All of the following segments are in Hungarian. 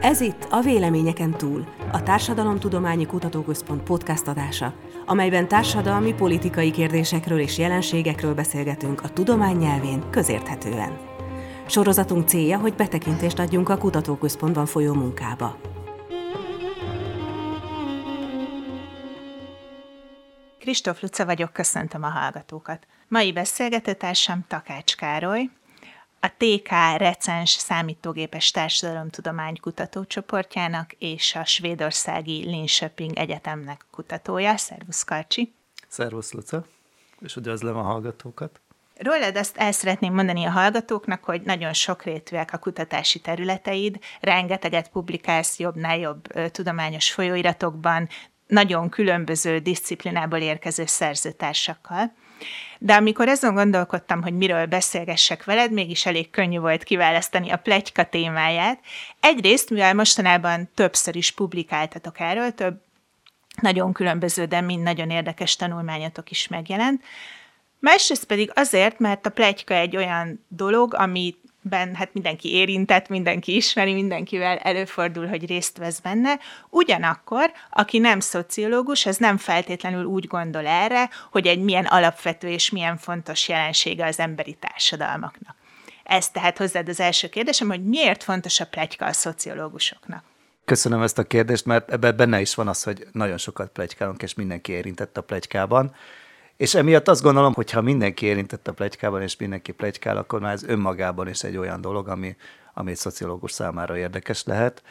Ez itt a Véleményeken túl, a Társadalomtudományi Kutatóközpont podcast adása, amelyben társadalmi, politikai kérdésekről és jelenségekről beszélgetünk a tudomány nyelvén közérthetően. Sorozatunk célja, hogy betekintést adjunk a kutatóközpontban folyó munkába. Kristóf Luca vagyok, köszöntöm a hallgatókat. Mai beszélgetőtársam Takács Károly, a TK Recens Számítógépes Társadalomtudomány kutatócsoportjának és a svédországi Linköping Egyetemnek kutatója. Szervusz Karcsi! Szervusz Luca, és üdvözlöm a hallgatókat! Rólad azt el szeretném mondani a hallgatóknak, hogy nagyon sokrétűek a kutatási területeid, rengeteget publikálsz jobbnál jobb tudományos folyóiratokban, nagyon különböző disziplinából érkező szerzőtársakkal. De amikor azon gondolkodtam, hogy miről beszélgessek veled, mégis elég könnyű volt kiválasztani a plegyka témáját. Egyrészt, mivel mostanában többször is publikáltatok erről, több nagyon különböző, de mind nagyon érdekes tanulmányatok is megjelent. Másrészt pedig azért, mert a plegyka egy olyan dolog, ami ben hát mindenki érintett, mindenki ismeri, mindenkivel előfordul, hogy részt vesz benne. Ugyanakkor, aki nem szociológus, az nem feltétlenül úgy gondol erre, hogy egy milyen alapvető és milyen fontos jelensége az emberi társadalmaknak. Ez tehát hozzád az első kérdésem, hogy miért fontos a plegyka a szociológusoknak? Köszönöm ezt a kérdést, mert ebben benne is van az, hogy nagyon sokat plegykálunk, és mindenki érintett a plegykában. És emiatt azt gondolom, hogy ha mindenki érintett a plegykában, és mindenki plegykál, akkor már ez önmagában is egy olyan dolog, ami, ami egy szociológus számára érdekes lehet.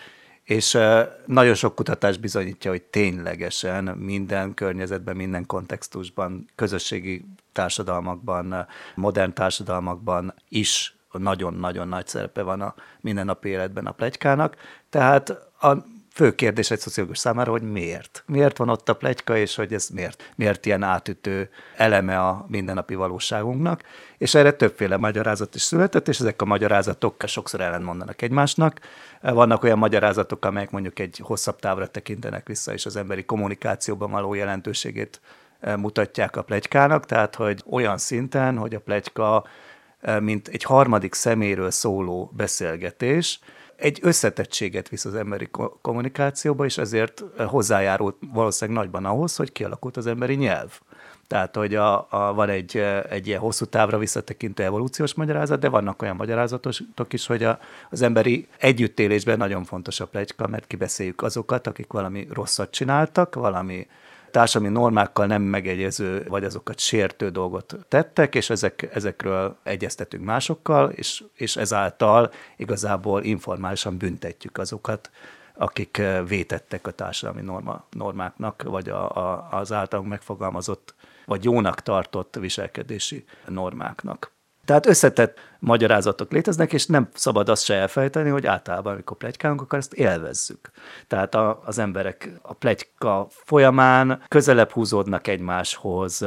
És nagyon sok kutatás bizonyítja, hogy ténylegesen minden környezetben, minden kontextusban, közösségi társadalmakban, modern társadalmakban is nagyon-nagyon nagy szerepe van a mindennapi életben a plegykának. Tehát a fő kérdés egy szociológus számára, hogy miért. Miért van ott a plegyka, és hogy ez miért, miért ilyen átütő eleme a mindennapi valóságunknak. És erre többféle magyarázat is született, és ezek a magyarázatok sokszor ellentmondanak egymásnak. Vannak olyan magyarázatok, amelyek mondjuk egy hosszabb távra tekintenek vissza, és az emberi kommunikációban való jelentőségét eh, mutatják a plegykának, tehát hogy olyan szinten, hogy a plegyka eh, mint egy harmadik szeméről szóló beszélgetés, egy összetettséget visz az emberi kommunikációba, és ezért hozzájárult valószínűleg nagyban ahhoz, hogy kialakult az emberi nyelv. Tehát, hogy a, a, van egy, egy ilyen hosszú távra visszatekintő evolúciós magyarázat, de vannak olyan magyarázatok is, hogy a, az emberi együttélésben nagyon fontos a plegyka, mert kibeszéljük azokat, akik valami rosszat csináltak, valami társadalmi normákkal nem megegyező, vagy azokat sértő dolgot tettek, és ezek, ezekről egyeztetünk másokkal, és, és ezáltal igazából informálisan büntetjük azokat, akik vétettek a társadalmi norma, normáknak, vagy a, a, az általunk megfogalmazott, vagy jónak tartott viselkedési normáknak. Tehát összetett magyarázatok léteznek, és nem szabad azt se elfelejteni, hogy általában, amikor plegykálunk, akkor ezt élvezzük. Tehát a, az emberek a plegyka folyamán közelebb húzódnak egymáshoz,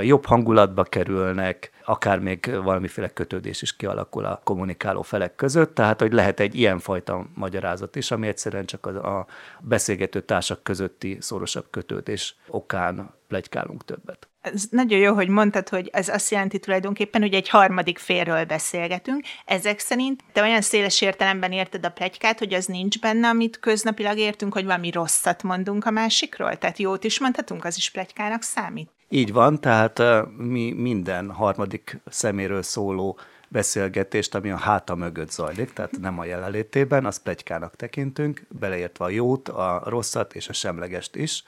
jobb hangulatba kerülnek, akár még valamiféle kötődés is kialakul a kommunikáló felek között, tehát hogy lehet egy ilyenfajta magyarázat is, ami egyszerűen csak a, a beszélgető társak közötti szorosabb kötődés okán plegykálunk többet. Ez nagyon jó, hogy mondtad, hogy ez azt jelenti tulajdonképpen, hogy egy harmadik félről beszélgetünk. Ezek szerint te olyan széles értelemben érted a plegykát, hogy az nincs benne, amit köznapilag értünk, hogy valami rosszat mondunk a másikról? Tehát jót is mondhatunk, az is plegykának számít? Így van, tehát mi minden harmadik szeméről szóló beszélgetést, ami a háta mögött zajlik, tehát nem a jelenlétében, azt plegykának tekintünk, beleértve a jót, a rosszat és a semlegest is.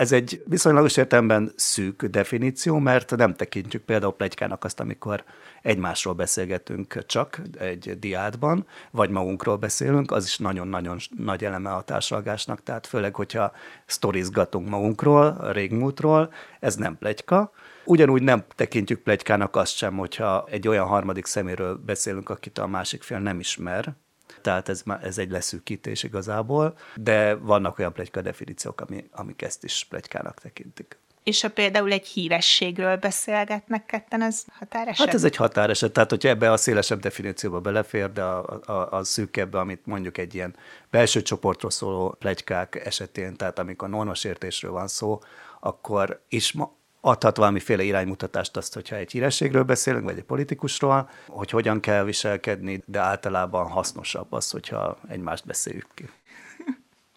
Ez egy viszonylagos értelemben szűk definíció, mert nem tekintjük például plegykának azt, amikor egymásról beszélgetünk csak egy diádban, vagy magunkról beszélünk, az is nagyon-nagyon nagy eleme a társalgásnak, tehát főleg, hogyha sztorizgatunk magunkról, a régmúltról, ez nem plegyka. Ugyanúgy nem tekintjük plegykának azt sem, hogyha egy olyan harmadik szeméről beszélünk, akit a másik fél nem ismer, tehát ez, ez egy leszűkítés igazából, de vannak olyan plegyka definíciók, ami, amik ezt is plegykának tekintik. És ha például egy hírességről beszélgetnek ketten, az határeset? Hát ez egy határeset, tehát hogyha ebbe a szélesebb definícióba belefér, de a, a, a szűkebbe, amit mondjuk egy ilyen belső csoportról szóló plegykák esetén, tehát amikor normasértésről van szó, akkor is ma, adhat valamiféle iránymutatást azt, hogyha egy hírességről beszélünk, vagy egy politikusról, hogy hogyan kell viselkedni, de általában hasznosabb az, hogyha egymást beszéljük ki.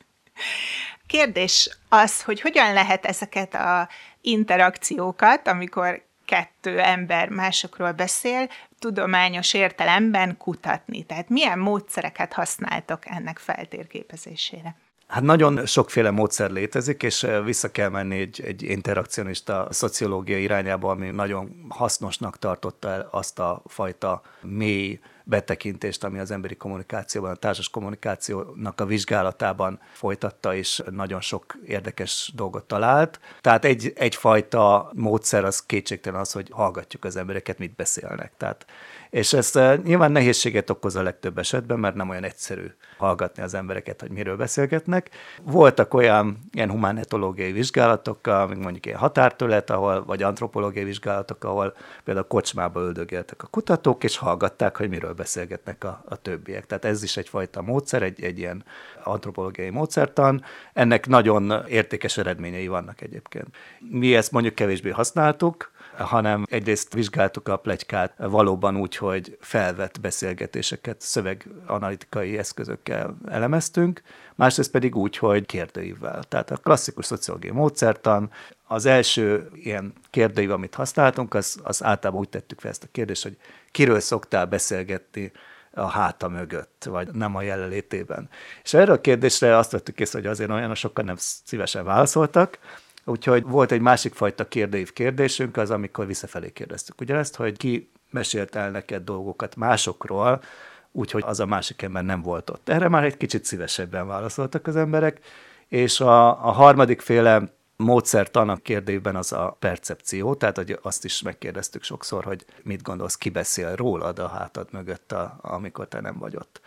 Kérdés az, hogy hogyan lehet ezeket a interakciókat, amikor kettő ember másokról beszél, tudományos értelemben kutatni. Tehát milyen módszereket használtok ennek feltérképezésére? Hát nagyon sokféle módszer létezik, és vissza kell menni egy, egy interakcionista szociológia irányába, ami nagyon hasznosnak tartotta azt a fajta mély betekintést, ami az emberi kommunikációban, a társas kommunikációnak a vizsgálatában folytatta, és nagyon sok érdekes dolgot talált. Tehát egy, egyfajta módszer az kétségtelen az, hogy hallgatjuk az embereket, mit beszélnek. Tehát és ez eh, nyilván nehézséget okoz a legtöbb esetben, mert nem olyan egyszerű hallgatni az embereket, hogy miről beszélgetnek. Voltak olyan ilyen humánetológiai vizsgálatok, amik mondjuk ilyen határtölet, ahol, vagy antropológiai vizsgálatok, ahol például kocsmába öldögéltek a kutatók, és hallgatták, hogy miről beszélgetnek a, a többiek. Tehát ez is egyfajta módszer, egy, egy ilyen antropológiai módszertan. Ennek nagyon értékes eredményei vannak egyébként. Mi ezt mondjuk kevésbé használtuk, hanem egyrészt vizsgáltuk a plegykát valóban úgy, hogy felvett beszélgetéseket szöveganalitikai eszközökkel elemeztünk, másrészt pedig úgy, hogy kérdőívvel. Tehát a klasszikus szociológiai módszertan, az első ilyen kérdőív, amit használtunk, az, az általában úgy tettük fel ezt a kérdést, hogy kiről szoktál beszélgetni a háta mögött, vagy nem a jelenlétében. És erre a kérdésre azt vettük észre, hogy azért olyan sokan nem szívesen válaszoltak, Úgyhogy volt egy másik fajta kérdőív kérdésünk, az amikor visszafelé kérdeztük ugyanezt, hogy ki mesélt el neked dolgokat másokról, úgyhogy az a másik ember nem volt ott. Erre már egy kicsit szívesebben válaszoltak az emberek, és a, a harmadik féle módszertan a kérdőben az a percepció, tehát hogy azt is megkérdeztük sokszor, hogy mit gondolsz, ki beszél rólad a hátad mögött, a, amikor te nem vagy ott.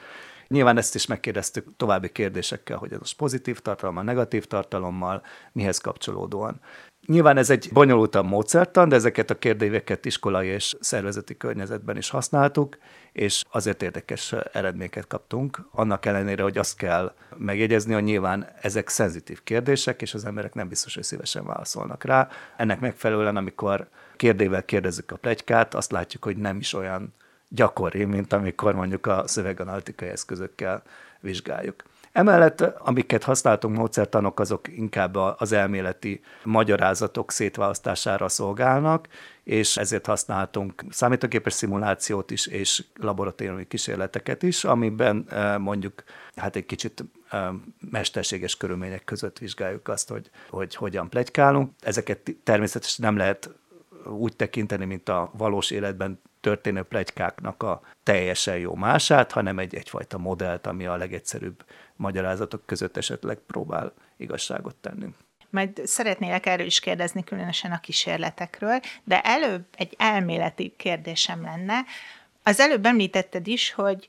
Nyilván ezt is megkérdeztük további kérdésekkel, hogy ez az pozitív tartalommal, negatív tartalommal, mihez kapcsolódóan. Nyilván ez egy bonyolultabb módszertan, de ezeket a kérdéveket iskolai és szervezeti környezetben is használtuk, és azért érdekes eredményeket kaptunk, annak ellenére, hogy azt kell megjegyezni, hogy nyilván ezek szenzitív kérdések, és az emberek nem biztos, hogy szívesen válaszolnak rá. Ennek megfelelően, amikor kérdével kérdezzük a plegykát, azt látjuk, hogy nem is olyan gyakori, mint amikor mondjuk a szöveganalitikai eszközökkel vizsgáljuk. Emellett, amiket használtunk módszertanok, azok inkább az elméleti magyarázatok szétválasztására szolgálnak, és ezért használtunk számítógépes szimulációt is, és laboratóriumi kísérleteket is, amiben eh, mondjuk hát egy kicsit eh, mesterséges körülmények között vizsgáljuk azt, hogy, hogy hogyan plegykálunk. Ezeket természetesen nem lehet úgy tekinteni, mint a valós életben történő plegykáknak a teljesen jó mását, hanem egy, egyfajta modellt, ami a legegyszerűbb magyarázatok között esetleg próbál igazságot tenni. Majd szeretnélek erről is kérdezni, különösen a kísérletekről, de előbb egy elméleti kérdésem lenne. Az előbb említetted is, hogy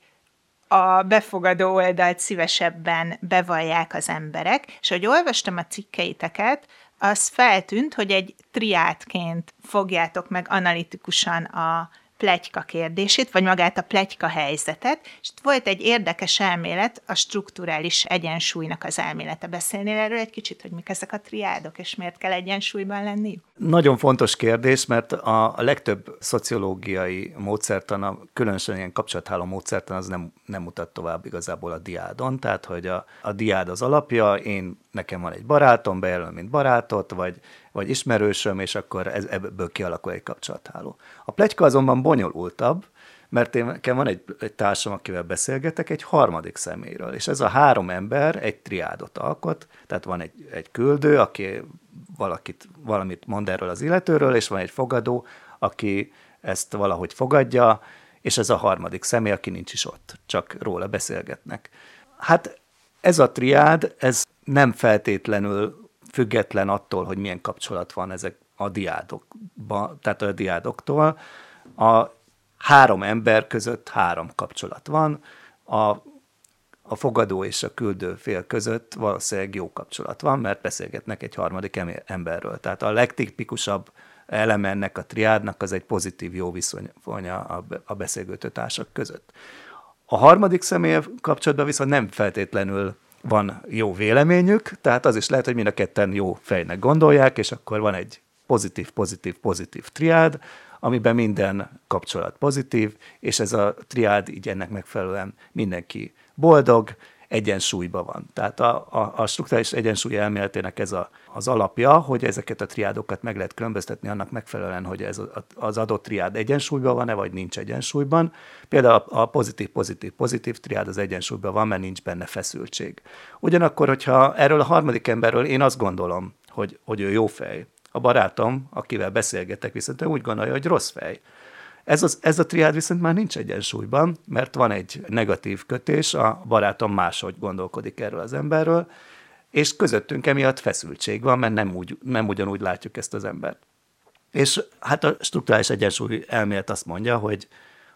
a befogadó oldalt szívesebben bevallják az emberek, és hogy olvastam a cikkeiteket, az feltűnt, hogy egy triátként fogjátok meg analitikusan a plegyka kérdését, vagy magát a plegyka helyzetet, és itt volt egy érdekes elmélet, a strukturális egyensúlynak az elmélete. Beszélnél erről egy kicsit, hogy mik ezek a triádok, és miért kell egyensúlyban lenni? Nagyon fontos kérdés, mert a, legtöbb szociológiai módszertan, különösen ilyen kapcsolatháló módszertan, az nem, nem mutat tovább igazából a diádon, tehát hogy a, a diád az alapja, én nekem van egy barátom, bejelöl, mint barátot, vagy vagy ismerősöm, és akkor ez, ebből kialakul egy kapcsolatháló. A plegyka azonban bonyolultabb, mert én, nekem van egy, egy társam, akivel beszélgetek, egy harmadik személyről, és ez a három ember egy triádot alkot, tehát van egy, egy küldő, aki valakit, valamit mond erről az illetőről, és van egy fogadó, aki ezt valahogy fogadja, és ez a harmadik személy, aki nincs is ott, csak róla beszélgetnek. Hát ez a triád, ez nem feltétlenül független attól, hogy milyen kapcsolat van ezek a diádokban, tehát a diádoktól. A három ember között három kapcsolat van, a, a fogadó és a küldő fél között valószínűleg jó kapcsolat van, mert beszélgetnek egy harmadik emberről. Tehát a legtipikusabb eleme ennek a triádnak az egy pozitív jó viszony a beszélgető társak között. A harmadik személy kapcsolatban viszont nem feltétlenül van jó véleményük, tehát az is lehet, hogy mind a ketten jó fejnek gondolják, és akkor van egy pozitív, pozitív, pozitív triád, amiben minden kapcsolat pozitív, és ez a triád így ennek megfelelően mindenki boldog, egyensúlyban van. Tehát a, a, a struktúrális egyensúly elméletének ez a, az alapja, hogy ezeket a triádokat meg lehet különböztetni annak megfelelően, hogy ez a, az adott triád egyensúlyban van-e, vagy nincs egyensúlyban. Például a, a pozitív, pozitív, pozitív triád az egyensúlyban van, mert nincs benne feszültség. Ugyanakkor, hogyha erről a harmadik emberről én azt gondolom, hogy, hogy ő jó fej, a barátom, akivel beszélgetek, viszont ő úgy gondolja, hogy rossz fej. Ez, az, ez a triád viszont már nincs egyensúlyban, mert van egy negatív kötés, a barátom máshogy gondolkodik erről az emberről, és közöttünk emiatt feszültség van, mert nem, úgy, nem ugyanúgy látjuk ezt az embert. És hát a strukturális egyensúly elmélet azt mondja, hogy,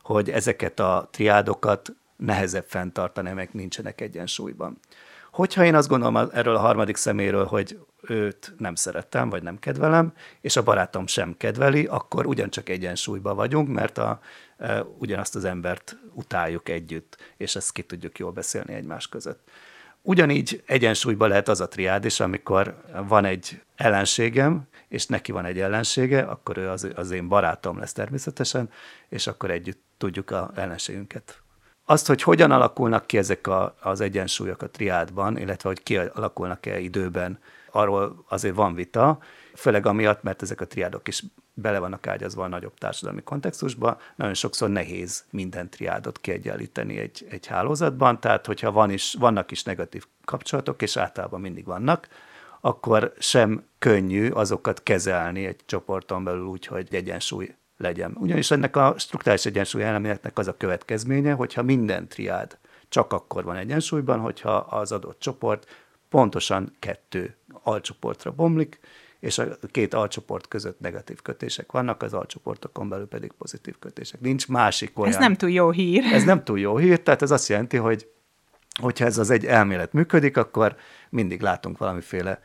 hogy ezeket a triádokat nehezebb fenntartani, meg nincsenek egyensúlyban. Hogyha én azt gondolom erről a harmadik szeméről, hogy őt nem szerettem, vagy nem kedvelem, és a barátom sem kedveli, akkor ugyancsak egyensúlyban vagyunk, mert a, e, ugyanazt az embert utáljuk együtt, és ezt ki tudjuk jól beszélni egymás között. Ugyanígy egyensúlyban lehet az a triád is, amikor van egy ellenségem, és neki van egy ellensége, akkor ő az, az én barátom lesz természetesen, és akkor együtt tudjuk a ellenségünket azt, hogy hogyan alakulnak ki ezek a, az egyensúlyok a triádban, illetve hogy kialakulnak-e időben, arról azért van vita, főleg amiatt, mert ezek a triádok is bele vannak ágyazva a nagyobb társadalmi kontextusba, nagyon sokszor nehéz minden triádot kiegyenlíteni egy, egy hálózatban, tehát hogyha van is, vannak is negatív kapcsolatok, és általában mindig vannak, akkor sem könnyű azokat kezelni egy csoporton belül úgy, hogy egyensúly legyen. Ugyanis ennek a struktúrális egyensúly elméletnek az a következménye, hogyha minden triád csak akkor van egyensúlyban, hogyha az adott csoport pontosan kettő alcsoportra bomlik, és a két alcsoport között negatív kötések vannak, az alcsoportokon belül pedig pozitív kötések. Nincs másik olyan. Ez nem túl jó hír. Ez nem túl jó hír, tehát ez azt jelenti, hogy hogyha ez az egy elmélet működik, akkor mindig látunk valamiféle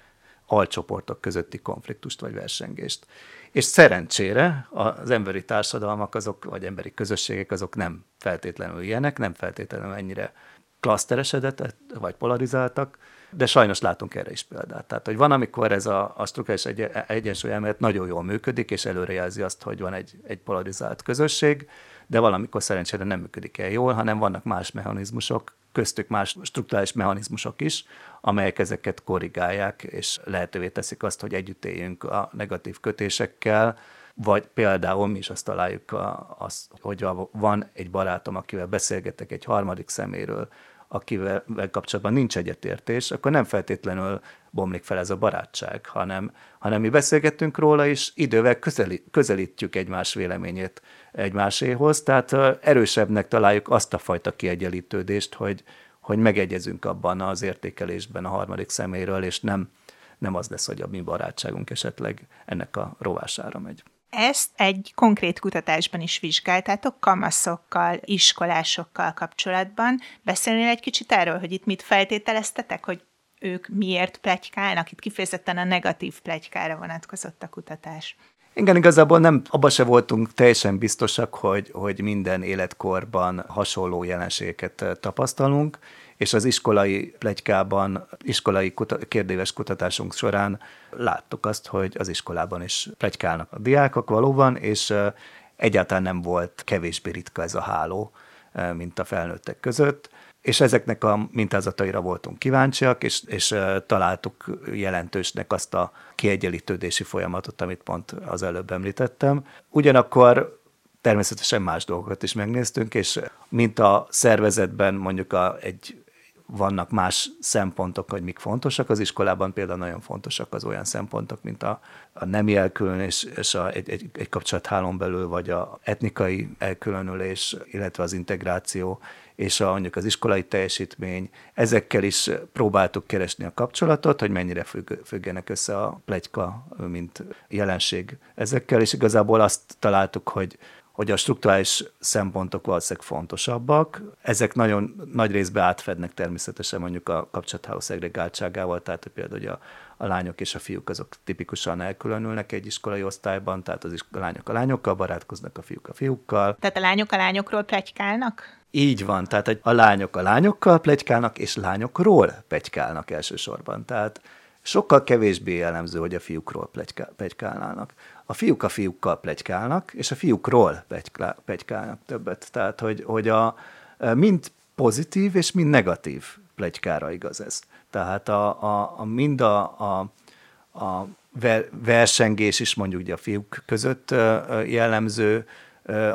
alcsoportok közötti konfliktust vagy versengést. És szerencsére az emberi társadalmak azok, vagy emberi közösségek azok nem feltétlenül ilyenek, nem feltétlenül ennyire klaszteresedett, vagy polarizáltak, de sajnos látunk erre is példát. Tehát, hogy van, amikor ez a, a struktúrális egy, egyensúly nagyon jól működik, és előrejelzi azt, hogy van egy, egy polarizált közösség, de valamikor szerencsére nem működik el jól, hanem vannak más mechanizmusok, köztük más strukturális mechanizmusok is, amelyek ezeket korrigálják, és lehetővé teszik azt, hogy együtt éljünk a negatív kötésekkel, vagy például mi is azt találjuk, az, hogy van egy barátom, akivel beszélgetek egy harmadik szeméről, akivel kapcsolatban nincs egyetértés, akkor nem feltétlenül bomlik fel ez a barátság, hanem, hanem mi beszélgettünk róla, és idővel közeli, közelítjük egymás véleményét egymáséhoz, tehát erősebbnek találjuk azt a fajta kiegyenlítődést, hogy, hogy megegyezünk abban az értékelésben a harmadik szeméről, és nem, nem az lesz, hogy a mi barátságunk esetleg ennek a rovására megy. Ezt egy konkrét kutatásban is vizsgáltátok, kamaszokkal, iskolásokkal kapcsolatban. Beszélnél egy kicsit erről, hogy itt mit feltételeztetek, hogy ők miért plegykálnak? Itt kifejezetten a negatív plegykára vonatkozott a kutatás. Igen, igazából nem, abban se voltunk teljesen biztosak, hogy, hogy minden életkorban hasonló jelenségeket tapasztalunk, és az iskolai plegykában, iskolai kuta- kérdéves kutatásunk során láttuk azt, hogy az iskolában is plegykálnak a diákok valóban, és egyáltalán nem volt kevésbé ritka ez a háló, mint a felnőttek között és ezeknek a mintázataira voltunk kíváncsiak, és, és találtuk jelentősnek azt a kiegyenlítődési folyamatot, amit pont az előbb említettem. Ugyanakkor természetesen más dolgokat is megnéztünk, és mint a szervezetben mondjuk a, egy vannak más szempontok, hogy mik fontosak. Az iskolában például nagyon fontosak az olyan szempontok, mint a, a nemi elkülönés és a, egy, egy, egy kapcsolathálón belül, vagy a etnikai elkülönülés, illetve az integráció, és a, mondjuk az iskolai teljesítmény. Ezekkel is próbáltuk keresni a kapcsolatot, hogy mennyire függ, függenek össze a plegyka, mint jelenség ezekkel, és igazából azt találtuk, hogy hogy a strukturális szempontok valószínűleg fontosabbak. Ezek nagyon nagy részben átfednek természetesen mondjuk a kapcsolatháló szegregáltságával, tehát hogy például hogy a, a lányok és a fiúk azok tipikusan elkülönülnek egy iskolai osztályban, tehát az is, a lányok a lányokkal barátkoznak, a fiúk a fiúkkal. Tehát a lányok a lányokról plegykálnak? Így van, tehát a lányok a lányokkal plegykálnak, és lányokról plegykálnak elsősorban. Tehát sokkal kevésbé jellemző, hogy a fiúkról plegykálnának. A fiúk a fiúkkal plegykálnak, és a fiúkról plegykálnak többet. Tehát, hogy, hogy a, mind pozitív és mind negatív plegykára igaz ez. Tehát a, a, a mind a, a, a versengés is mondjuk a fiúk között jellemző,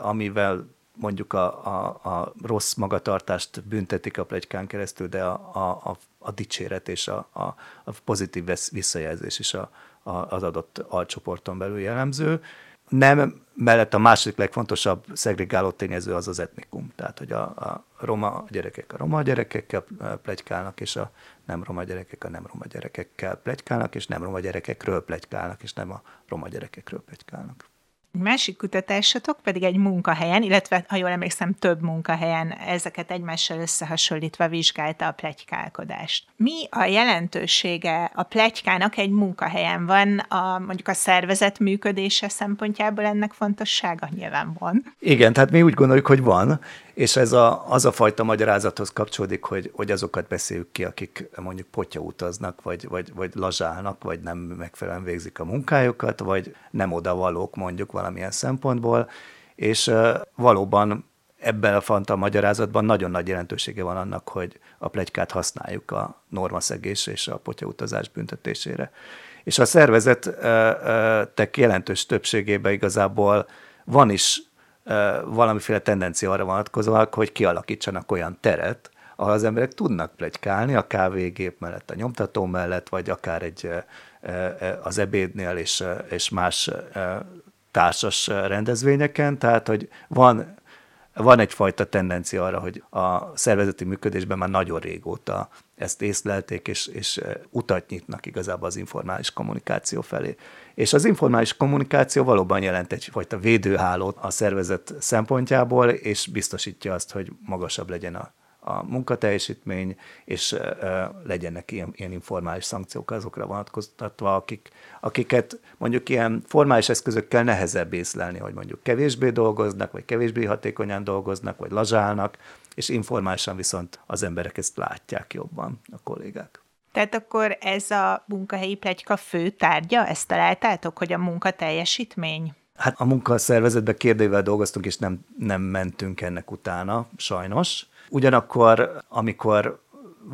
amivel mondjuk a, a, a rossz magatartást büntetik a plegykán keresztül, de a, a, a dicséret és a, a, a pozitív visszajelzés is a, a, az adott alcsoporton belül jellemző. Nem, mellett a második legfontosabb szegregáló tényező az az etnikum. Tehát, hogy a, a roma gyerekek a roma gyerekekkel plegykálnak, és a nem roma gyerekek a nem roma gyerekekkel plegykálnak, és nem roma gyerekekről plegykálnak, és nem a roma gyerekekről plegykálnak. Másik kutatásatok pedig egy munkahelyen, illetve, ha jól emlékszem, több munkahelyen ezeket egymással összehasonlítva vizsgálta a plegykálkodást. Mi a jelentősége a plegykának egy munkahelyen? Van a, mondjuk a szervezet működése szempontjából ennek fontossága? Nyilván van. Igen, tehát mi úgy gondoljuk, hogy van, és ez a, az a fajta magyarázathoz kapcsolódik, hogy, hogy azokat beszéljük ki, akik mondjuk potya utaznak, vagy, vagy, vagy lazsálnak, vagy nem megfelelően végzik a munkájukat, vagy nem odavalók mondjuk valamilyen szempontból, és valóban ebben a fanta magyarázatban nagyon nagy jelentősége van annak, hogy a plegykát használjuk a normaszegés és a potyautazás büntetésére. És a szervezetek jelentős többségében igazából van is valamiféle tendencia arra vonatkozóan, hogy kialakítsanak olyan teret, ahol az emberek tudnak plegykálni a kávégép mellett, a nyomtató mellett, vagy akár egy az ebédnél és, és más társas rendezvényeken, tehát hogy van, van egyfajta tendencia arra, hogy a szervezeti működésben már nagyon régóta ezt észlelték, és, és utat nyitnak igazából az informális kommunikáció felé. És az informális kommunikáció valóban jelent egyfajta védőhálót a szervezet szempontjából, és biztosítja azt, hogy magasabb legyen a a munkateljesítmény, és legyenek ilyen, ilyen informális szankciók azokra vonatkoztatva, akik, akiket mondjuk ilyen formális eszközökkel nehezebb észlelni, hogy mondjuk kevésbé dolgoznak, vagy kevésbé hatékonyan dolgoznak, vagy lazsálnak, és informálisan viszont az emberek ezt látják jobban, a kollégák. Tehát akkor ez a munkahelyi plegyka fő tárgya? Ezt találtátok, hogy a munka teljesítmény? Hát a munkaszervezetben kérdével dolgoztunk, és nem, nem mentünk ennek utána, sajnos. Ugyanakkor, amikor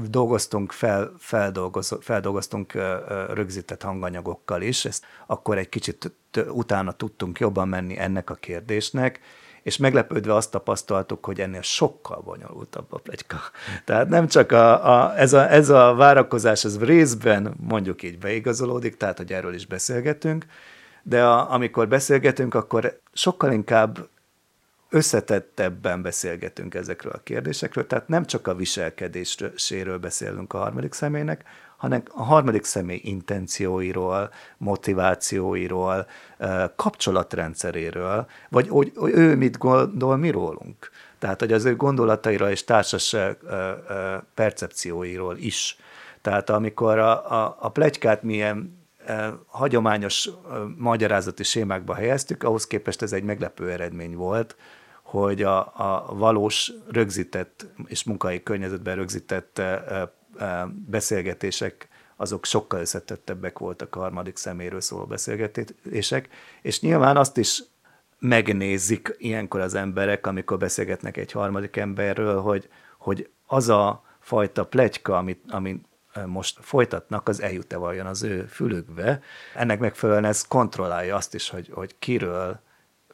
dolgoztunk, fel, feldolgoztunk rögzített hanganyagokkal is, ezt akkor egy kicsit utána tudtunk jobban menni ennek a kérdésnek, és meglepődve azt tapasztaltuk, hogy ennél sokkal bonyolultabb a plegyka. Tehát nem csak a, a, ez, a, ez a várakozás, ez részben mondjuk így beigazolódik, tehát hogy erről is beszélgetünk, de a, amikor beszélgetünk, akkor sokkal inkább összetettebben beszélgetünk ezekről a kérdésekről, tehát nem csak a viselkedéséről beszélünk a harmadik személynek, hanem a harmadik személy intencióiról, motivációiról, kapcsolatrendszeréről, vagy hogy ő mit gondol mi rólunk. Tehát, hogy az ő gondolataira és társas percepcióiról is. Tehát amikor a, a, a plegykát milyen hagyományos magyarázati sémákba helyeztük, ahhoz képest ez egy meglepő eredmény volt, hogy a, a valós rögzített és munkai környezetben rögzített beszélgetések azok sokkal összetettebbek voltak a harmadik szeméről szóló beszélgetések, és nyilván azt is megnézik ilyenkor az emberek, amikor beszélgetnek egy harmadik emberről, hogy, hogy az a fajta plegyka, amit, amit most folytatnak, az eljut-e vajon az ő fülükbe. Ennek megfelelően ez kontrollálja azt is, hogy, hogy kiről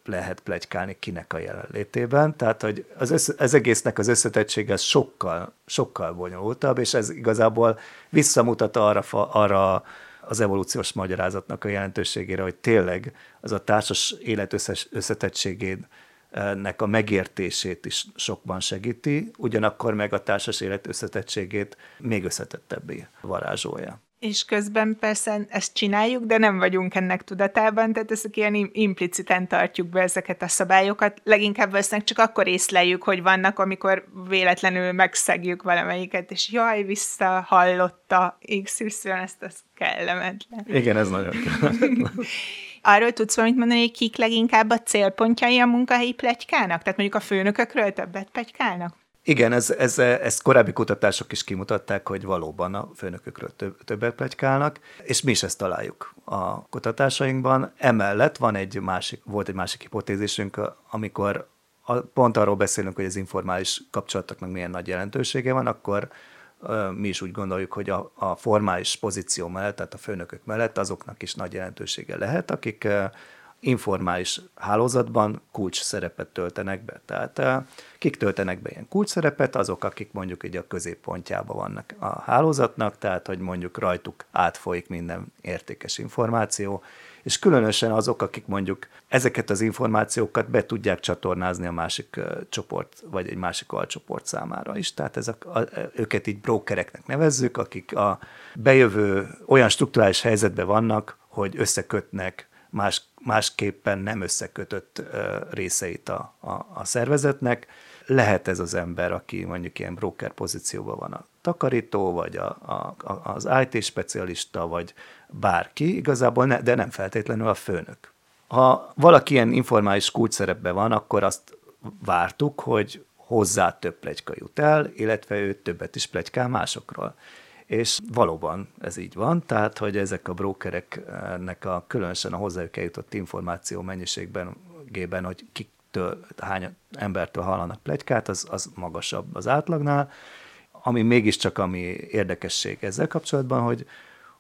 lehet plegykálni kinek a jelenlétében. Tehát, hogy az, össze, az egésznek az összetettsége az sokkal, sokkal bonyolultabb, és ez igazából visszamutat arra, arra az evolúciós magyarázatnak a jelentőségére, hogy tényleg az a társas élet összetettségének a megértését is sokban segíti, ugyanakkor meg a társas élet összetettségét még összetettebbé varázsolja és közben persze ezt csináljuk, de nem vagyunk ennek tudatában, tehát ezek ilyen impliciten tartjuk be ezeket a szabályokat. Leginkább valószínűleg csak akkor észleljük, hogy vannak, amikor véletlenül megszegjük valamelyiket, és jaj, visszahallotta XY, ezt az kellemetlen. Igen, ez nagyon kellemetlen. Arról tudsz valamit mondani, hogy kik leginkább a célpontjai a munkahelyi plegykának? Tehát mondjuk a főnökökről többet plegykálnak? Igen, ez, ez, ezt korábbi kutatások is kimutatták, hogy valóban a főnökökről több, többet plegykálnak, és mi is ezt találjuk a kutatásainkban. Emellett van egy másik, volt egy másik hipotézisünk, amikor a, pont arról beszélünk, hogy az informális kapcsolatoknak milyen nagy jelentősége van, akkor mi is úgy gondoljuk, hogy a, a formális pozíció mellett, tehát a főnökök mellett azoknak is nagy jelentősége lehet, akik informális hálózatban kulcs szerepet töltenek be. Tehát kik töltenek be ilyen kulcs szerepet, azok, akik mondjuk így a középpontjában vannak a hálózatnak, tehát hogy mondjuk rajtuk átfolyik minden értékes információ, és különösen azok, akik mondjuk ezeket az információkat be tudják csatornázni a másik csoport, vagy egy másik alcsoport számára is. Tehát ezek, a, őket így brokereknek nevezzük, akik a bejövő olyan strukturális helyzetben vannak, hogy összekötnek más, másképpen nem összekötött részeit a, a, a szervezetnek. Lehet ez az ember, aki mondjuk ilyen broker pozícióban van a takarító, vagy a, a, az IT specialista, vagy bárki, igazából ne, de nem feltétlenül a főnök. Ha valaki ilyen informális kulcsszerepben van, akkor azt vártuk, hogy hozzá több plegyka jut el, illetve ő többet is plegykál másokról. És valóban ez így van, tehát hogy ezek a brokereknek a különösen a hozzájuk eljutott információ mennyiségben, gében, hogy kiktől, hány embertől hallanak plegykát, az, az magasabb az átlagnál, ami mégiscsak ami érdekesség ezzel kapcsolatban, hogy,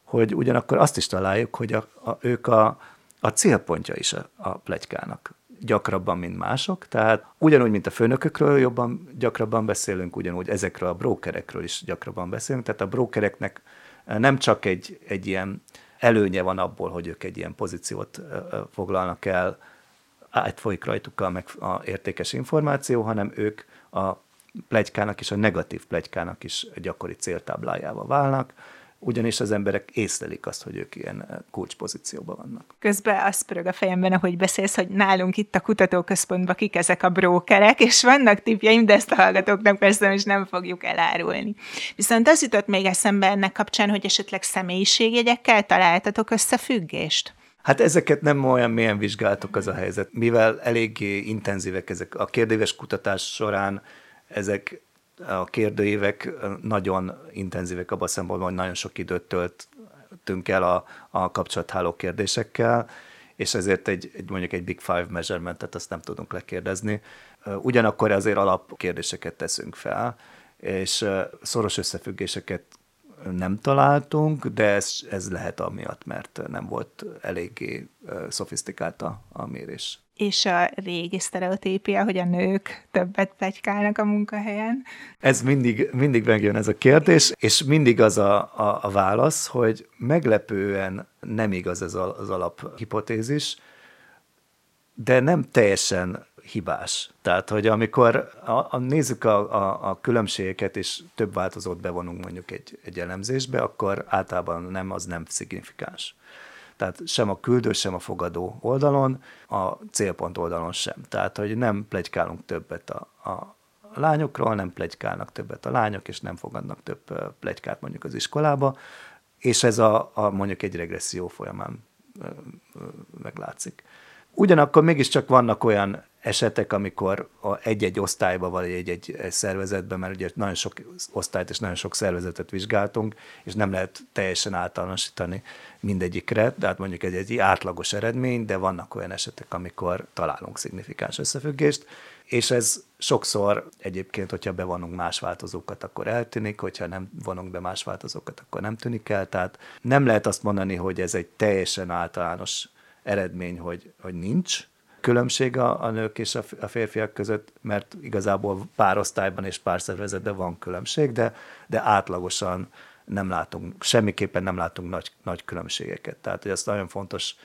hogy ugyanakkor azt is találjuk, hogy a, a, ők a, a célpontja is a, a plegykának gyakrabban, mint mások, tehát ugyanúgy, mint a főnökökről jobban gyakrabban beszélünk, ugyanúgy ezekről a brokerekről is gyakrabban beszélünk, tehát a brokereknek nem csak egy, egy ilyen előnye van abból, hogy ők egy ilyen pozíciót foglalnak el, átfolyik rajtuk a, meg a értékes információ, hanem ők a plegykának és a negatív plegykának is gyakori céltáblájával válnak, ugyanis az emberek észlelik azt, hogy ők ilyen eh, kulcspozícióban vannak. Közben azt pörög a fejemben, ahogy beszélsz, hogy nálunk itt a kutatóközpontban kik ezek a brókerek, és vannak tipjeim, de ezt a hallgatóknak persze is nem fogjuk elárulni. Viszont az jutott még eszembe ennek kapcsán, hogy esetleg személyiségjegyekkel találtatok összefüggést? Hát ezeket nem olyan mélyen vizsgáltuk az a helyzet, mivel eléggé intenzívek ezek. A kérdéves kutatás során ezek a kérdőívek nagyon intenzívek abban a szempontból, hogy nagyon sok időt töltünk el a, a kapcsolatháló kérdésekkel, és ezért egy, egy mondjuk egy Big Five measurementet azt nem tudunk lekérdezni. Ugyanakkor azért alapkérdéseket teszünk fel, és szoros összefüggéseket nem találtunk, de ez, ez lehet amiatt, mert nem volt eléggé szofisztikált a, a mérés és a régi sztereotípia, hogy a nők többet plegykálnak a munkahelyen? Ez mindig, mindig megjön ez a kérdés, és mindig az a, a, a válasz, hogy meglepően nem igaz ez az alaphipotézis, de nem teljesen hibás. Tehát, hogy amikor a, a, nézzük a, a, a különbségeket, és több változót bevonunk mondjuk egy, egy elemzésbe, akkor általában nem, az nem szignifikáns tehát sem a küldő, sem a fogadó oldalon, a célpont oldalon sem. Tehát, hogy nem plegykálunk többet a, a lányokról, nem plegykálnak többet a lányok, és nem fogadnak több plegykát mondjuk az iskolába, és ez a, a mondjuk egy regresszió folyamán meglátszik. Ugyanakkor mégiscsak vannak olyan esetek, amikor egy-egy osztályban vagy egy-egy szervezetben, mert ugye nagyon sok osztályt és nagyon sok szervezetet vizsgáltunk, és nem lehet teljesen általánosítani mindegyikre, tehát mondjuk egy, egy átlagos eredmény, de vannak olyan esetek, amikor találunk szignifikáns összefüggést, és ez sokszor egyébként, hogyha bevonunk más változókat, akkor eltűnik, hogyha nem vonunk be más változókat, akkor nem tűnik el, tehát nem lehet azt mondani, hogy ez egy teljesen általános eredmény, hogy, hogy nincs, különbség a, a nők és a, a férfiak között, mert igazából pár osztályban és pár szervezetben van különbség, de, de átlagosan nem látunk, semmiképpen nem látunk nagy, nagy különbségeket. Tehát, hogy ezt nagyon fontos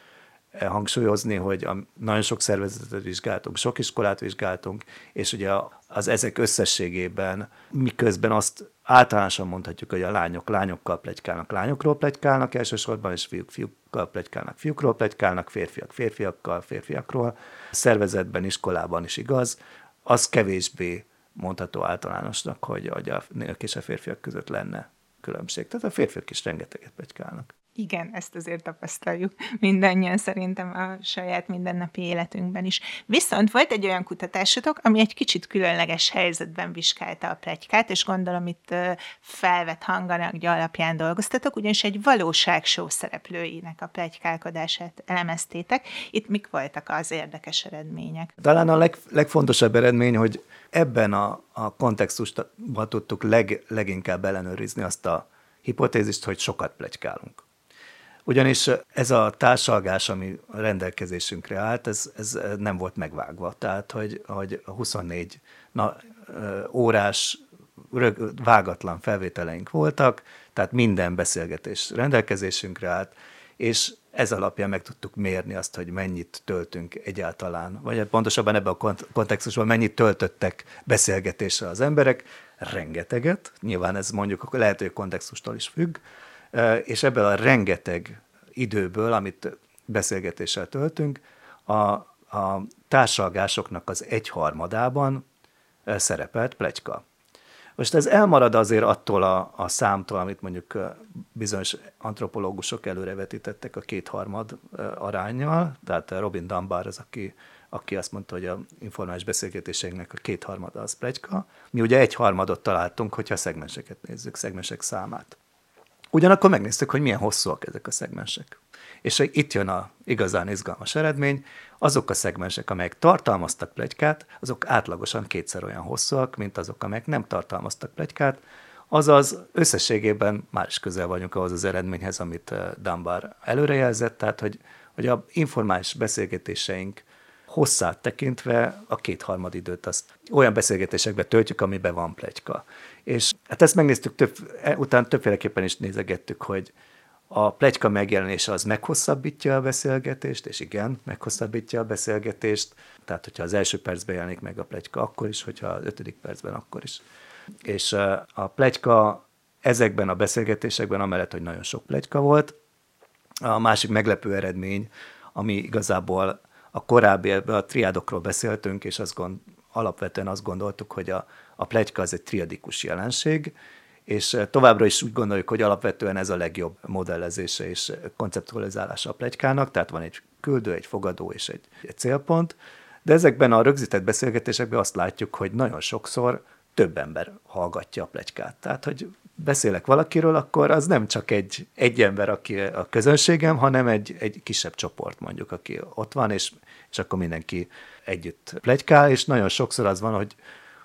eh, hangsúlyozni, hogy a, nagyon sok szervezetet vizsgáltunk, sok iskolát vizsgáltunk, és ugye az ezek összességében, miközben azt általánosan mondhatjuk, hogy a lányok lányokkal plegykálnak, lányokról plegykálnak elsősorban, és fiúk fiúkkal plegykálnak, fiúkról plegykálnak, férfiak férfiakkal, férfiakról. Szervezetben, iskolában is igaz, az kevésbé mondható általánosnak, hogy, hogy a nők és a férfiak között lenne különbség. Tehát a férfiak is rengeteget plegykálnak. Igen, ezt azért tapasztaljuk mindannyian szerintem a saját mindennapi életünkben is. Viszont volt egy olyan kutatásotok, ami egy kicsit különleges helyzetben vizsgálta a plegykát, és gondolom itt felvett hanganagja alapján dolgoztatok, ugyanis egy valóságshow szereplőinek a plegykálkodását elemeztétek. Itt mik voltak az érdekes eredmények? Talán a leg, legfontosabb eredmény, hogy ebben a, a kontextusban tudtuk leg, leginkább ellenőrizni azt a hipotézist, hogy sokat plegykálunk. Ugyanis ez a társalgás, ami a rendelkezésünkre állt, ez, ez nem volt megvágva. Tehát, hogy, hogy 24 na, órás rög, vágatlan felvételeink voltak, tehát minden beszélgetés rendelkezésünkre állt, és ez alapján meg tudtuk mérni azt, hogy mennyit töltünk egyáltalán, vagy pontosabban ebben a kontextusban mennyit töltöttek beszélgetésre az emberek, rengeteget, nyilván ez mondjuk a kontextustól is függ, és ebből a rengeteg időből, amit beszélgetéssel töltünk, a, a társalgásoknak az egyharmadában szerepelt plegyka. Most ez elmarad azért attól a, a számtól, amit mondjuk bizonyos antropológusok előrevetítettek a kétharmad arányjal, tehát Robin Dunbar az, aki, aki azt mondta, hogy a informális beszélgetéseinknek a kétharmada az plegyka. Mi ugye egyharmadot találtunk, hogyha szegmenseket nézzük, szegmensek számát. Ugyanakkor megnéztük, hogy milyen hosszúak ezek a szegmensek. És itt jön a igazán izgalmas eredmény, azok a szegmensek, amelyek tartalmaztak plegykát, azok átlagosan kétszer olyan hosszúak, mint azok, amelyek nem tartalmaztak plegykát, azaz összességében már is közel vagyunk ahhoz az eredményhez, amit eh, Dunbar előrejelzett, tehát hogy, hogy a informális beszélgetéseink hosszát tekintve a kétharmad időt azt olyan beszélgetésekbe töltjük, amiben van plegyka. És hát ezt megnéztük, több, e, utána többféleképpen is nézegettük, hogy a plegyka megjelenése az meghosszabbítja a beszélgetést, és igen, meghosszabbítja a beszélgetést, tehát hogyha az első percben jelenik meg a plegyka, akkor is, hogyha az ötödik percben, akkor is. És a plegyka ezekben a beszélgetésekben, amellett, hogy nagyon sok plegyka volt, a másik meglepő eredmény, ami igazából a korábbi a triádokról beszéltünk, és azt gond, alapvetően azt gondoltuk, hogy a, a plegyka az egy triadikus jelenség, és eh, továbbra is úgy gondoljuk, hogy alapvetően ez a legjobb modellezése és konceptualizálása a plegykának, tehát van egy küldő, egy fogadó és egy, egy célpont, de ezekben a rögzített beszélgetésekben azt látjuk, hogy nagyon sokszor több ember hallgatja a plegykát. Tehát, hogy beszélek valakiről, akkor az nem csak egy, egy ember, aki a közönségem, hanem egy, egy kisebb csoport mondjuk, aki ott van, és, és akkor mindenki együtt plegykál, és nagyon sokszor az van, hogy,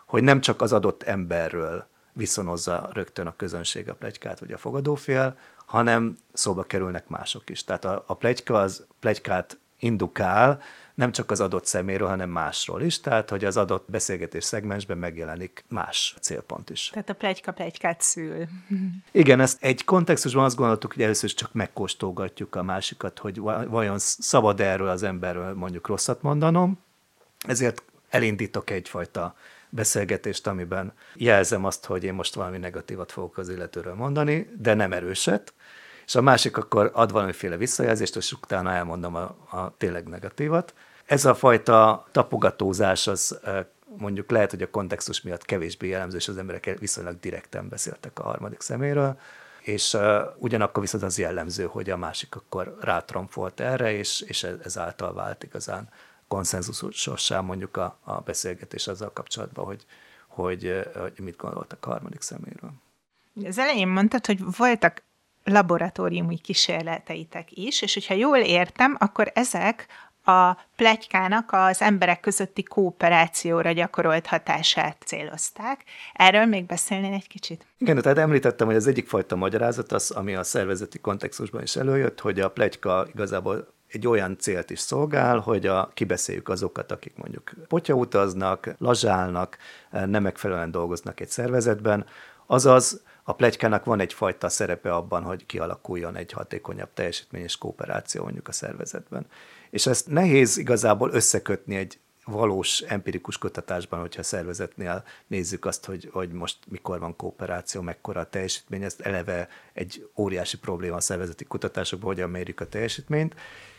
hogy nem csak az adott emberről viszonozza rögtön a közönség a plegykát, vagy a fogadófél, hanem szóba kerülnek mások is. Tehát a, a plegyka az plegykát indukál, nem csak az adott szeméről, hanem másról is, tehát hogy az adott beszélgetés szegmensben megjelenik más célpont is. Tehát a plegyka plegykát szül. Igen, ezt egy kontextusban azt gondoltuk, hogy először csak megkóstolgatjuk a másikat, hogy vajon szabad erről az emberről mondjuk rosszat mondanom, ezért elindítok egyfajta beszélgetést, amiben jelzem azt, hogy én most valami negatívat fogok az illetőről mondani, de nem erőset, és a másik akkor ad valamiféle visszajelzést, és utána elmondom a, a tényleg negatívat. Ez a fajta tapogatózás az mondjuk lehet, hogy a kontextus miatt kevésbé jellemző, és az emberek viszonylag direkten beszéltek a harmadik szeméről, és uh, ugyanakkor viszont az jellemző, hogy a másik akkor rátromfolt erre, és, és ezáltal vált igazán konszenzusossá mondjuk a, a beszélgetés azzal kapcsolatban, hogy, hogy, hogy mit gondoltak a harmadik szeméről. Az elején mondtad, hogy voltak laboratóriumi kísérleteitek is, és hogyha jól értem, akkor ezek a plegykának az emberek közötti kooperációra gyakorolt hatását célozták. Erről még beszélnél egy kicsit? Igen, tehát említettem, hogy az egyik fajta magyarázat az, ami a szervezeti kontextusban is előjött, hogy a plegyka igazából egy olyan célt is szolgál, hogy a, kibeszéljük azokat, akik mondjuk potyautaznak, lazsálnak, nem megfelelően dolgoznak egy szervezetben, azaz a plegykának van egyfajta szerepe abban, hogy kialakuljon egy hatékonyabb teljesítmény és kooperáció mondjuk a szervezetben. És ezt nehéz igazából összekötni egy valós empirikus kutatásban, hogyha a szervezetnél nézzük azt, hogy, hogy most mikor van kooperáció, mekkora a teljesítmény, ez eleve egy óriási probléma a szervezeti kutatásokban, hogyan mérjük a teljesítményt,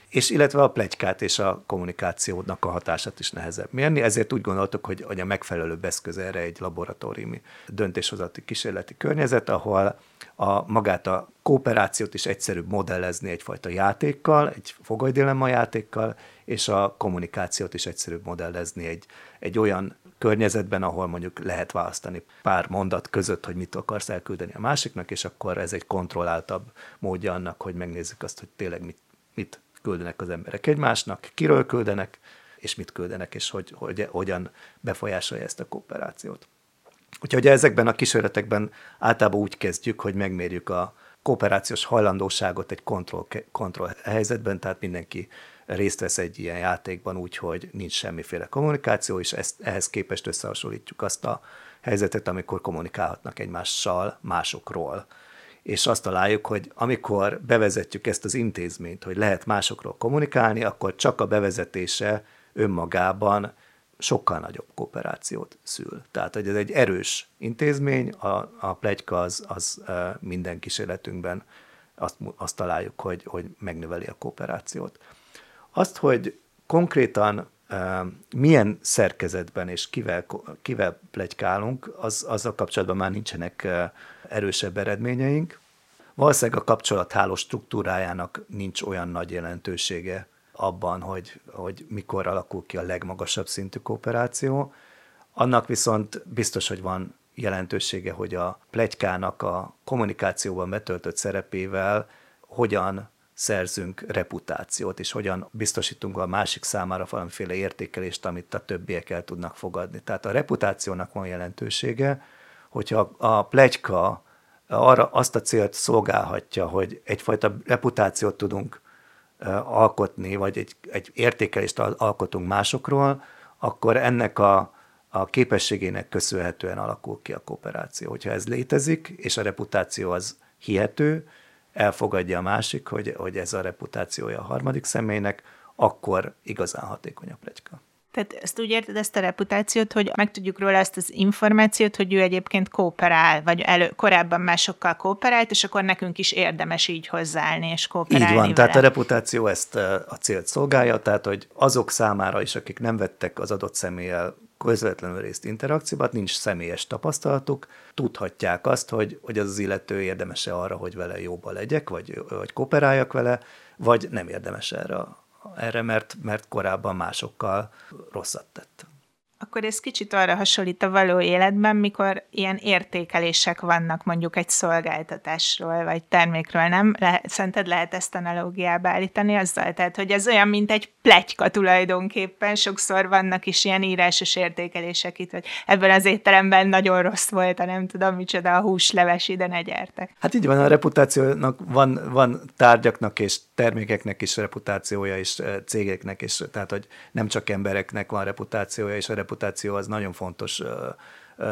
és illetve a plegykát és a kommunikációnak a hatását is nehezebb mérni, ezért úgy gondoltuk, hogy, hogy a megfelelő eszköz erre egy laboratóriumi döntéshozati kísérleti környezet, ahol a magát a kooperációt is egyszerűbb modellezni egyfajta játékkal, egy fogolydilemma játékkal, és a kommunikációt is egyszerűbb modellezni egy, egy olyan környezetben, ahol mondjuk lehet választani pár mondat között, hogy mit akarsz elküldeni a másiknak, és akkor ez egy kontrolláltabb módja annak, hogy megnézzük azt, hogy tényleg mit, mit küldenek az emberek egymásnak, kiről küldenek, és mit küldenek, és hogy, hogy hogyan befolyásolja ezt a kooperációt. Úgyhogy ezekben a kísérletekben általában úgy kezdjük, hogy megmérjük a kooperációs hajlandóságot egy kontroll, kontroll helyzetben, tehát mindenki részt vesz egy ilyen játékban úgy, hogy nincs semmiféle kommunikáció, és ezt, ehhez képest összehasonlítjuk azt a helyzetet, amikor kommunikálhatnak egymással másokról. És azt találjuk, hogy amikor bevezetjük ezt az intézményt, hogy lehet másokról kommunikálni, akkor csak a bevezetése önmagában sokkal nagyobb kooperációt szül. Tehát, hogy ez egy erős intézmény, a, a plegyka az, az minden kísérletünkben azt, azt találjuk, hogy, hogy megnöveli a kooperációt. Azt, hogy konkrétan milyen szerkezetben és kivel, kivel plegykálunk, az, azzal kapcsolatban már nincsenek erősebb eredményeink. Valószínűleg a kapcsolatháló struktúrájának nincs olyan nagy jelentősége abban, hogy, hogy mikor alakul ki a legmagasabb szintű kooperáció. Annak viszont biztos, hogy van jelentősége, hogy a plegykának a kommunikációban betöltött szerepével hogyan szerzünk reputációt, és hogyan biztosítunk a másik számára valamiféle értékelést, amit a többiek el tudnak fogadni. Tehát a reputációnak van jelentősége, hogyha a plegyka arra azt a célt szolgálhatja, hogy egyfajta reputációt tudunk alkotni, vagy egy, egy értékelést alkotunk másokról, akkor ennek a, a képességének köszönhetően alakul ki a kooperáció. Hogyha ez létezik, és a reputáció az hihető, elfogadja a másik, hogy, hogy ez a reputációja a harmadik személynek, akkor igazán hatékony a plegyka. Tehát ezt úgy érted, ezt a reputációt, hogy megtudjuk róla ezt az információt, hogy ő egyébként kooperál, vagy elő, korábban másokkal kooperált, és akkor nekünk is érdemes így hozzáállni és kooperálni Így van, vele. tehát a reputáció ezt a célt szolgálja, tehát hogy azok számára is, akik nem vettek az adott személlyel közvetlenül részt interakcióban, nincs személyes tapasztalatuk, tudhatják azt, hogy, hogy az az illető érdemese arra, hogy vele jóba legyek, vagy, vagy kooperáljak vele, vagy nem érdemes erre, erre mert, mert korábban másokkal rosszat tett akkor ez kicsit arra hasonlít a való életben, mikor ilyen értékelések vannak mondjuk egy szolgáltatásról, vagy termékről, nem? Le, szerinted lehet ezt analógiába állítani azzal? Tehát, hogy ez olyan, mint egy pletyka tulajdonképpen, sokszor vannak is ilyen írásos értékelések itt, hogy ebben az étteremben nagyon rossz volt, a nem tudom micsoda, a húsleves, ide ne gyertek. Hát így van, a reputációnak van, van tárgyaknak és termékeknek is reputációja, és cégeknek is, tehát hogy nem csak embereknek van reputációja, és a reputáció az nagyon fontos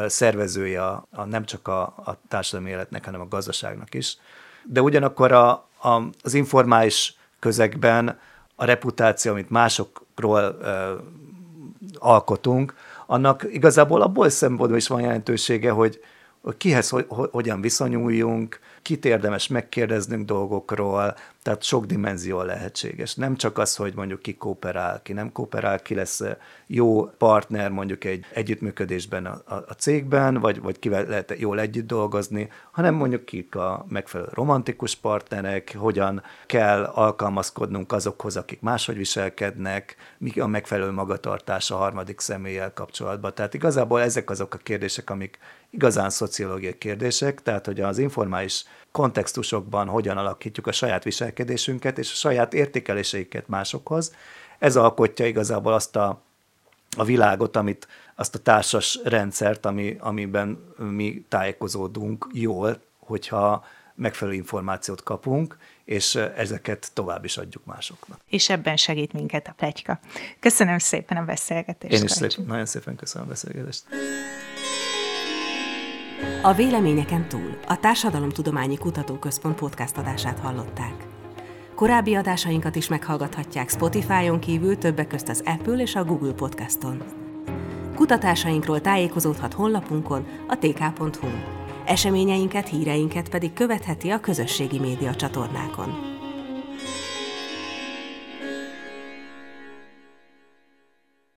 szervezője a, a, nem csak a, a társadalmi életnek, hanem a gazdaságnak is. De ugyanakkor a, a, az informális közegben a reputáció, amit másokról ö, alkotunk, annak igazából abból szempontból is van jelentősége, hogy, hogy kihez hogy, hogyan viszonyuljunk, kit érdemes megkérdeznünk dolgokról, tehát sok dimenzió lehetséges. Nem csak az, hogy mondjuk ki kooperál, ki nem kooperál, ki lesz jó partner mondjuk egy együttműködésben a, a, a cégben, vagy, vagy kivel lehet jól együtt dolgozni, hanem mondjuk kik a megfelelő romantikus partnerek, hogyan kell alkalmazkodnunk azokhoz, akik máshogy viselkednek, mi a megfelelő magatartás a harmadik személlyel kapcsolatban. Tehát igazából ezek azok a kérdések, amik igazán szociológiai kérdések, tehát hogy az informális kontextusokban hogyan alakítjuk a saját viselkedésünket és a saját értékeléseiket másokhoz. Ez alkotja igazából azt a, a világot, amit, azt a társas rendszert, ami, amiben mi tájékozódunk jól, hogyha megfelelő információt kapunk, és ezeket tovább is adjuk másoknak. És ebben segít minket a plegyka. Köszönöm szépen a beszélgetést. Én is szép, nagyon szépen köszönöm a beszélgetést. A Véleményeken túl a Társadalomtudományi Kutatóközpont podcast adását hallották. Korábbi adásainkat is meghallgathatják Spotify-on kívül többek közt az Apple és a Google Podcaston. Kutatásainkról tájékozódhat honlapunkon, a tk.hu. Eseményeinket, híreinket pedig követheti a közösségi média csatornákon.